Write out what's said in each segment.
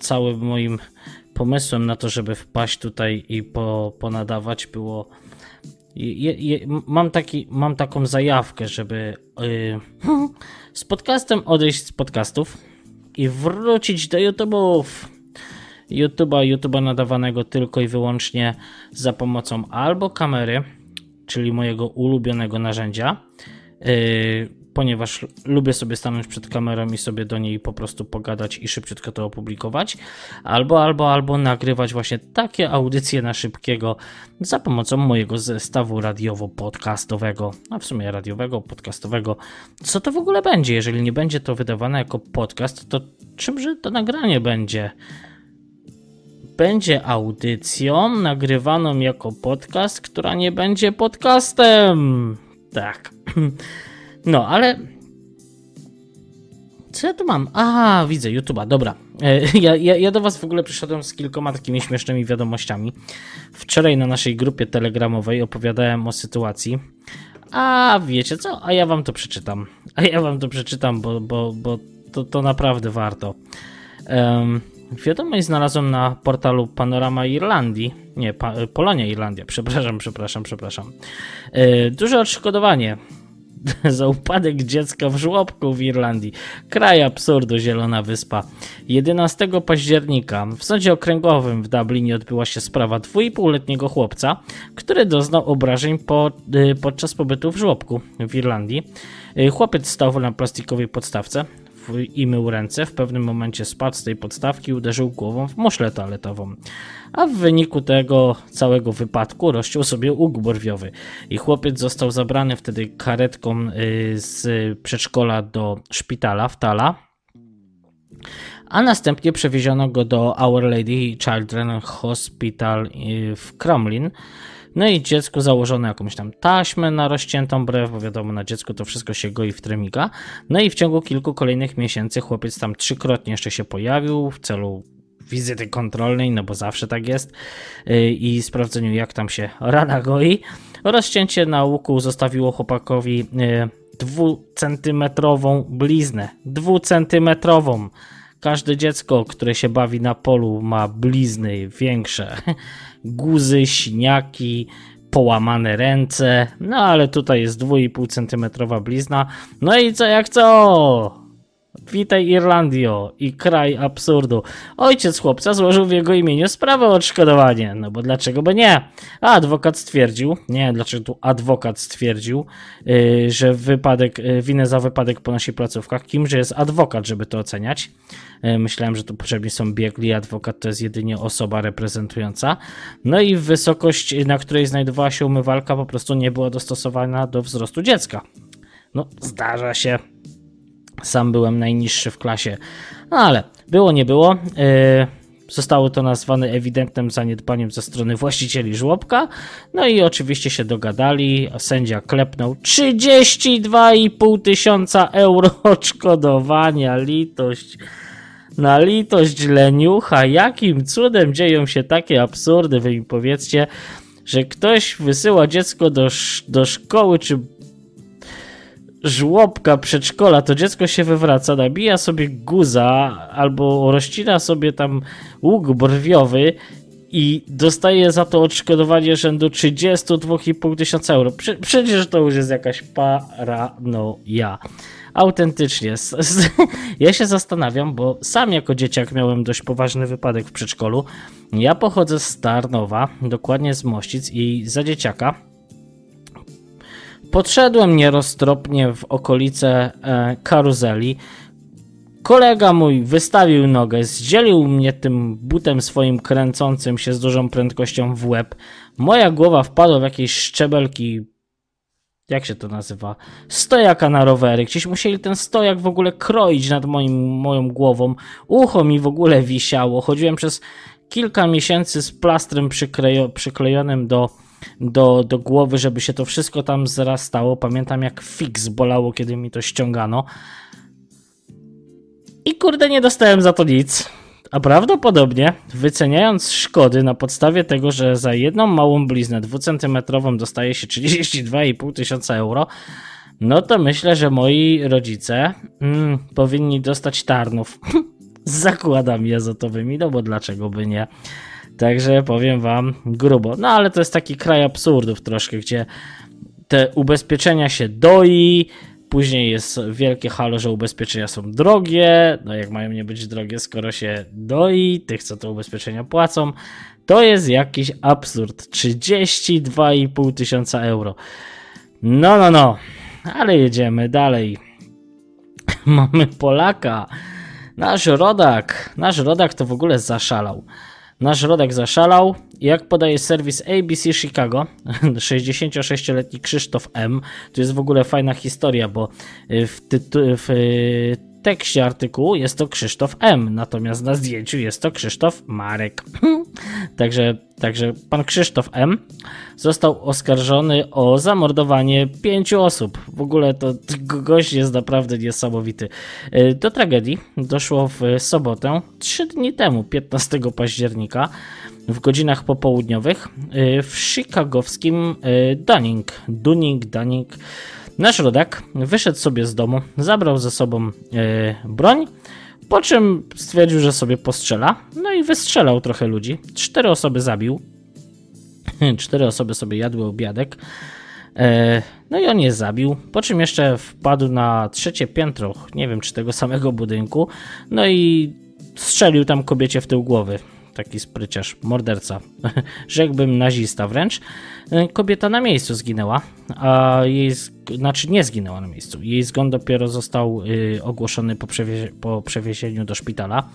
całym moim pomysłem na to, żeby wpaść tutaj i po, ponadawać było. Je, je, mam, taki, mam taką zajawkę, żeby yy, z podcastem odejść z podcastów i wrócić do YouTube'ów. YouTube'a, YouTube'a nadawanego tylko i wyłącznie za pomocą albo kamery, czyli mojego ulubionego narzędzia, yy, ponieważ lubię sobie stanąć przed kamerą i sobie do niej po prostu pogadać i szybciutko to opublikować, albo, albo, albo nagrywać właśnie takie audycje na szybkiego za pomocą mojego zestawu radiowo-podcastowego, a w sumie radiowego, podcastowego. Co to w ogóle będzie? Jeżeli nie będzie to wydawane jako podcast, to czymże to nagranie będzie? Będzie audycją nagrywaną jako podcast, która nie będzie podcastem. Tak. No, ale. Co ja tu mam? A, widzę, YouTube'a, dobra. E, ja, ja, ja, do Was w ogóle przyszedłem z kilkoma takimi śmiesznymi wiadomościami. Wczoraj na naszej grupie telegramowej opowiadałem o sytuacji. A wiecie co? A ja Wam to przeczytam. A ja Wam to przeczytam, bo, bo, bo to, to naprawdę warto. Um, wiadomość znalazłem na portalu Panorama Irlandii. Nie, pa, Polonia Irlandia. Przepraszam, przepraszam, przepraszam. E, duże odszkodowanie za upadek dziecka w żłobku w Irlandii. Kraj absurdu, Zielona Wyspa. 11 października w sądzie okręgowym w Dublinie odbyła się sprawa dwójpółletniego chłopca, który doznał obrażeń po, y, podczas pobytu w żłobku w Irlandii. Y, chłopiec stał na plastikowej podstawce i mył ręce. W pewnym momencie spadł z tej podstawki i uderzył głową w muszlę toaletową. A w wyniku tego całego wypadku rozciął sobie łuk borwiowy. I chłopiec został zabrany wtedy karetką y, z przedszkola do szpitala w Tala. A następnie przewieziono go do Our Lady Children Hospital y, w Kremlin no i dziecku założono jakąś tam taśmę na rozciętą brew, bo wiadomo, na dziecku to wszystko się goi w tremika. No i w ciągu kilku kolejnych miesięcy chłopiec tam trzykrotnie jeszcze się pojawił w celu wizyty kontrolnej, no bo zawsze tak jest, yy, i sprawdzeniu jak tam się rana goi. Rozcięcie na łuku zostawiło chłopakowi yy, dwucentymetrową bliznę. Dwucentymetrową. Każde dziecko, które się bawi na polu, ma blizny większe. Guzy, siniaki, połamane ręce. No ale tutaj jest 2,5 cm blizna. No i co jak co? Witaj Irlandio i kraj absurdu. Ojciec chłopca złożył w jego imieniu sprawę o odszkodowanie. No bo dlaczego by nie? A adwokat stwierdził, nie dlaczego tu adwokat stwierdził, yy, że wypadek, yy, winę za wypadek ponosi placówka. Kimże jest adwokat, żeby to oceniać? Yy, myślałem, że tu potrzebni są biegli. Adwokat to jest jedynie osoba reprezentująca. No i wysokość, na której znajdowała się umywalka, po prostu nie była dostosowana do wzrostu dziecka. No, zdarza się. Sam byłem najniższy w klasie, no ale było, nie było. Yy, zostało to nazwane ewidentnym zaniedbaniem ze strony właścicieli żłobka. No i oczywiście się dogadali. Sędzia klepnął 32,5 tysiąca euro odszkodowania. Litość. Na litość leniucha. Jakim cudem dzieją się takie absurdy? Wy mi powiedzcie, że ktoś wysyła dziecko do, do szkoły czy żłobka, przedszkola, to dziecko się wywraca, nabija sobie guza albo rozcina sobie tam łuk brwiowy i dostaje za to odszkodowanie rzędu 32,5 tysiąca euro. Prze przecież to już jest jakaś paranoja. Autentycznie. Ja się zastanawiam, bo sam jako dzieciak miałem dość poważny wypadek w przedszkolu. Ja pochodzę z Tarnowa, dokładnie z Mościc i za dzieciaka Podszedłem nieroztropnie w okolice e, karuzeli. Kolega mój wystawił nogę, zdzielił mnie tym butem swoim kręcącym się z dużą prędkością w łeb. Moja głowa wpadła w jakieś szczebelki. Jak się to nazywa? Stojaka na rowery. Gdzieś musieli ten stojak w ogóle kroić nad moim, moją głową. Ucho mi w ogóle wisiało. Chodziłem przez kilka miesięcy z plastrem przyklejonym do do, do głowy, żeby się to wszystko tam zrastało. Pamiętam jak fix bolało, kiedy mi to ściągano. I kurde, nie dostałem za to nic. A prawdopodobnie, wyceniając szkody na podstawie tego, że za jedną małą bliznę dwucentymetrową dostaje się 32,5 tysiąca euro, no to myślę, że moi rodzice mm, powinni dostać tarnów. z zakładami azotowymi, no bo dlaczego by nie? Także powiem wam grubo. No ale to jest taki kraj absurdów troszkę, gdzie te ubezpieczenia się doi, później jest wielkie halo, że ubezpieczenia są drogie, no jak mają nie być drogie, skoro się doi, tych co te ubezpieczenia płacą, to jest jakiś absurd. 32,5 tysiąca euro. No, no, no, ale jedziemy dalej. Mamy Polaka. Nasz rodak, nasz rodak to w ogóle zaszalał. Nasz rodak zaszalał. Jak podaje serwis ABC Chicago, 66-letni Krzysztof M. To jest w ogóle fajna historia, bo w, tytu- w tekście artykułu jest to Krzysztof M, natomiast na zdjęciu jest to Krzysztof Marek. także, także pan Krzysztof M został oskarżony o zamordowanie pięciu osób. W ogóle to gość jest naprawdę niesamowity. Do tragedii doszło w sobotę, trzy dni temu, 15 października, w godzinach popołudniowych w chicagowskim Dunning. Dunning, Dunning Nasz rodak wyszedł sobie z domu, zabrał ze sobą yy, broń, po czym stwierdził, że sobie postrzela. No i wystrzelał trochę ludzi. Cztery osoby zabił. Cztery osoby sobie jadły obiadek. Yy, no i on je zabił. Po czym jeszcze wpadł na trzecie piętro, nie wiem czy tego samego budynku. No i strzelił tam kobiecie w tył głowy taki spryciarz, morderca, rzekłbym nazista wręcz. Kobieta na miejscu zginęła, a jej, znaczy nie zginęła na miejscu. Jej zgon dopiero został y, ogłoszony po, przewiezie, po przewiezieniu do szpitala.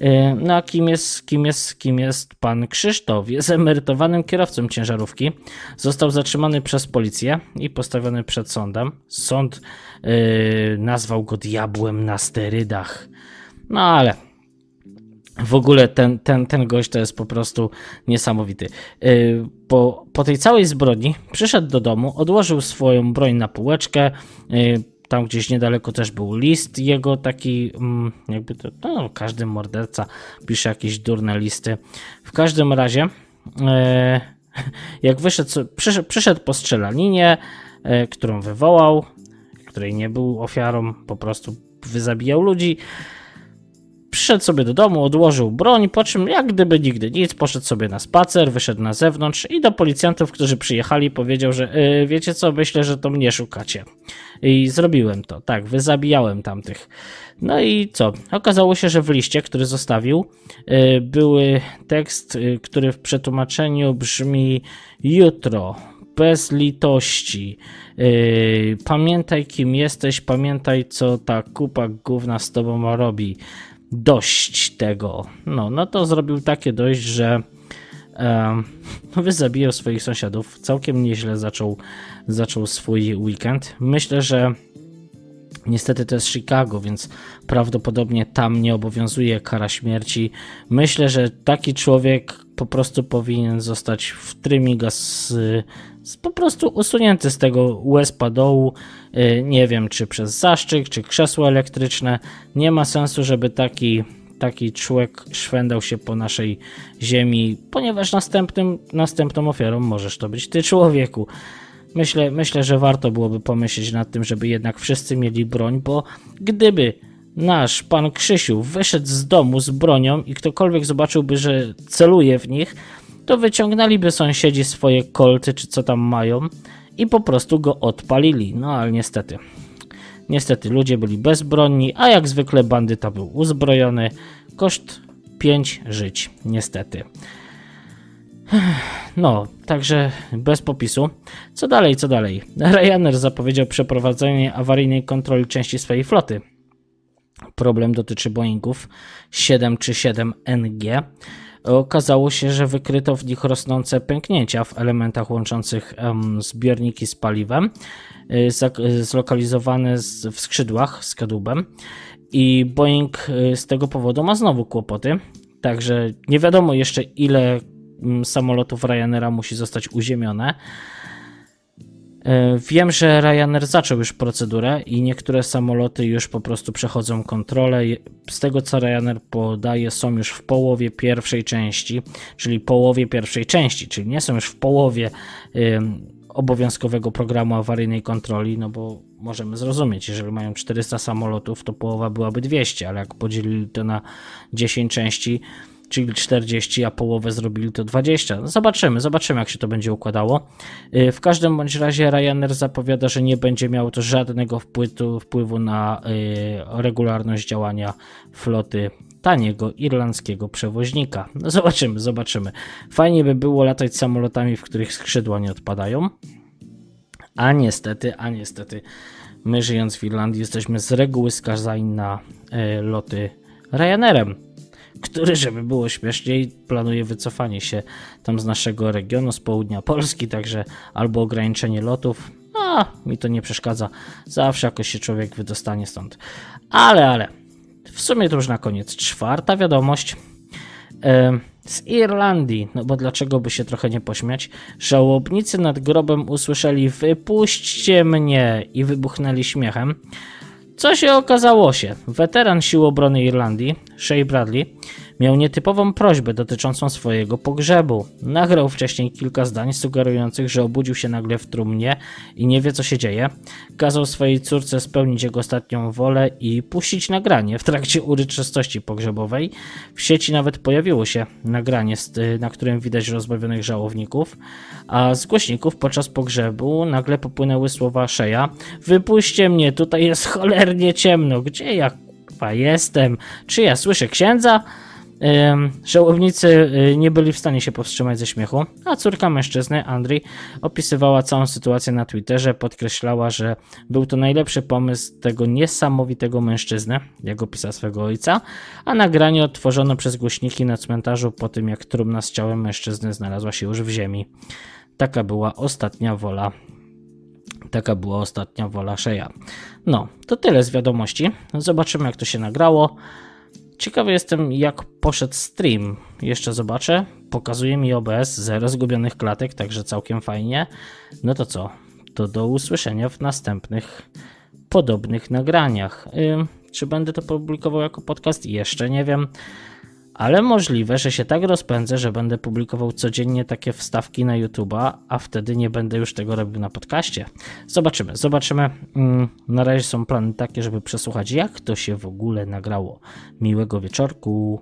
Y, no a kim jest, kim, jest, kim jest pan Krzysztof? Jest emerytowanym kierowcą ciężarówki. Został zatrzymany przez policję i postawiony przed sądem. Sąd yy, nazwał go diabłem na sterydach. No ale w ogóle ten, ten, ten gość to jest po prostu niesamowity. Po, po tej całej zbrodni przyszedł do domu, odłożył swoją broń na półeczkę. Tam gdzieś niedaleko też był list jego taki, mm, jakby to, no, każdy morderca pisze jakieś durne listy. W każdym razie, jak wyszedł, przyszedł, przyszedł po strzelaninie, którą wywołał, której nie był ofiarą, po prostu wyzabijał ludzi. Przyszedł sobie do domu, odłożył broń, po czym jak gdyby nigdy nic, poszedł sobie na spacer, wyszedł na zewnątrz i do policjantów, którzy przyjechali, powiedział, że yy, wiecie co, myślę, że to mnie szukacie. I zrobiłem to, tak, wyzabijałem tamtych. No i co? Okazało się, że w liście, który zostawił, yy, były tekst, yy, który w przetłumaczeniu brzmi jutro, bez litości. Yy, pamiętaj, kim jesteś, pamiętaj, co ta kupa gówna z tobą robi dość tego. No, no to zrobił takie dość, że e, wyzabijał swoich sąsiadów. Całkiem nieźle zaczął, zaczął swój weekend. Myślę, że Niestety to jest Chicago, więc prawdopodobnie tam nie obowiązuje kara śmierci. Myślę, że taki człowiek po prostu powinien zostać w trymiga z, z po prostu usunięty z tego USP dołu. Y, nie wiem, czy przez zaszczyk, czy krzesło elektryczne. Nie ma sensu, żeby taki, taki człowiek szwendał się po naszej ziemi, ponieważ następnym, następną ofiarą możesz to być ty, człowieku. Myślę, myślę, że warto byłoby pomyśleć nad tym, żeby jednak wszyscy mieli broń, bo gdyby nasz pan Krzysiu wyszedł z domu z bronią i ktokolwiek zobaczyłby, że celuje w nich, to wyciągnęliby sąsiedzi swoje kolty czy co tam mają i po prostu go odpalili. No ale niestety. Niestety ludzie byli bezbronni, a jak zwykle bandyta był uzbrojony. Koszt 5 żyć, niestety. No, także bez popisu. Co dalej, co dalej? Ryanair zapowiedział przeprowadzenie awaryjnej kontroli części swojej floty. Problem dotyczy Boeingów 737 NG. Okazało się, że wykryto w nich rosnące pęknięcia w elementach łączących zbiorniki z paliwem, y, zlokalizowane w skrzydłach z kadłubem. I Boeing y, z tego powodu ma znowu kłopoty. Także nie wiadomo jeszcze, ile samolotów Ryanaira musi zostać uziemione. E, wiem, że Ryanair zaczął już procedurę i niektóre samoloty już po prostu przechodzą kontrolę. Z tego co Ryanair podaje, są już w połowie pierwszej części, czyli połowie pierwszej części, czyli nie są już w połowie obowiązkowego programu awaryjnej kontroli, no bo możemy zrozumieć, jeżeli mają 400 samolotów, to połowa byłaby 200, ale jak podzielili to na 10 części, czyli 40, a połowę zrobili to 20. No zobaczymy, zobaczymy jak się to będzie układało. Y, w każdym bądź razie Ryanair zapowiada, że nie będzie miało to żadnego wpływu, wpływu na y, regularność działania floty taniego irlandzkiego przewoźnika. No zobaczymy, zobaczymy. Fajnie by było latać samolotami, w których skrzydła nie odpadają. A niestety, a niestety, my żyjąc w Irlandii jesteśmy z reguły skazani na y, loty Ryanairem który, żeby było śmieszniej, planuje wycofanie się tam z naszego regionu, z południa Polski, także albo ograniczenie lotów. A, mi to nie przeszkadza. Zawsze jakoś się człowiek wydostanie stąd. Ale, ale, w sumie to już na koniec. Czwarta wiadomość. z Irlandii, no bo dlaczego by się trochę nie pośmiać? Żałobnicy nad grobem usłyszeli wypuśćcie mnie i wybuchnęli śmiechem. Co się okazało się? Weteran Sił Obrony Irlandii, Shea Bradley, miał nietypową prośbę dotyczącą swojego pogrzebu. Nagrał wcześniej kilka zdań sugerujących, że obudził się nagle w trumnie i nie wie co się dzieje. Kazał swojej córce spełnić jego ostatnią wolę i puścić nagranie w trakcie uroczystości pogrzebowej. W sieci nawet pojawiło się nagranie, na którym widać rozbawionych żałowników, a z głośników podczas pogrzebu nagle popłynęły słowa Sheja Wypuśćcie mnie, tutaj jest cholernie ciemno, gdzie ja jestem? Czy ja słyszę księdza? Żałobnicy y, nie byli w stanie się powstrzymać ze śmiechu, a córka mężczyzny, Andrii, opisywała całą sytuację na Twitterze, podkreślała, że był to najlepszy pomysł tego niesamowitego mężczyzny, jak opisał swego ojca, a nagranie odtworzono przez głośniki na cmentarzu po tym, jak trumna z ciałem mężczyzny znalazła się już w ziemi. Taka była ostatnia wola Taka była ostatnia wola Szeja. No, to tyle z wiadomości. Zobaczymy, jak to się nagrało. Ciekawy jestem, jak poszedł stream. Jeszcze zobaczę. Pokazuje mi OBS, zero zgubionych klatek, także całkiem fajnie. No to co? To do usłyszenia w następnych podobnych nagraniach. Yy, czy będę to publikował jako podcast? Jeszcze nie wiem ale możliwe, że się tak rozpędzę, że będę publikował codziennie takie wstawki na YouTube'a, a wtedy nie będę już tego robił na podcaście. Zobaczymy, zobaczymy. Mm, na razie są plany takie, żeby przesłuchać, jak to się w ogóle nagrało. Miłego wieczorku.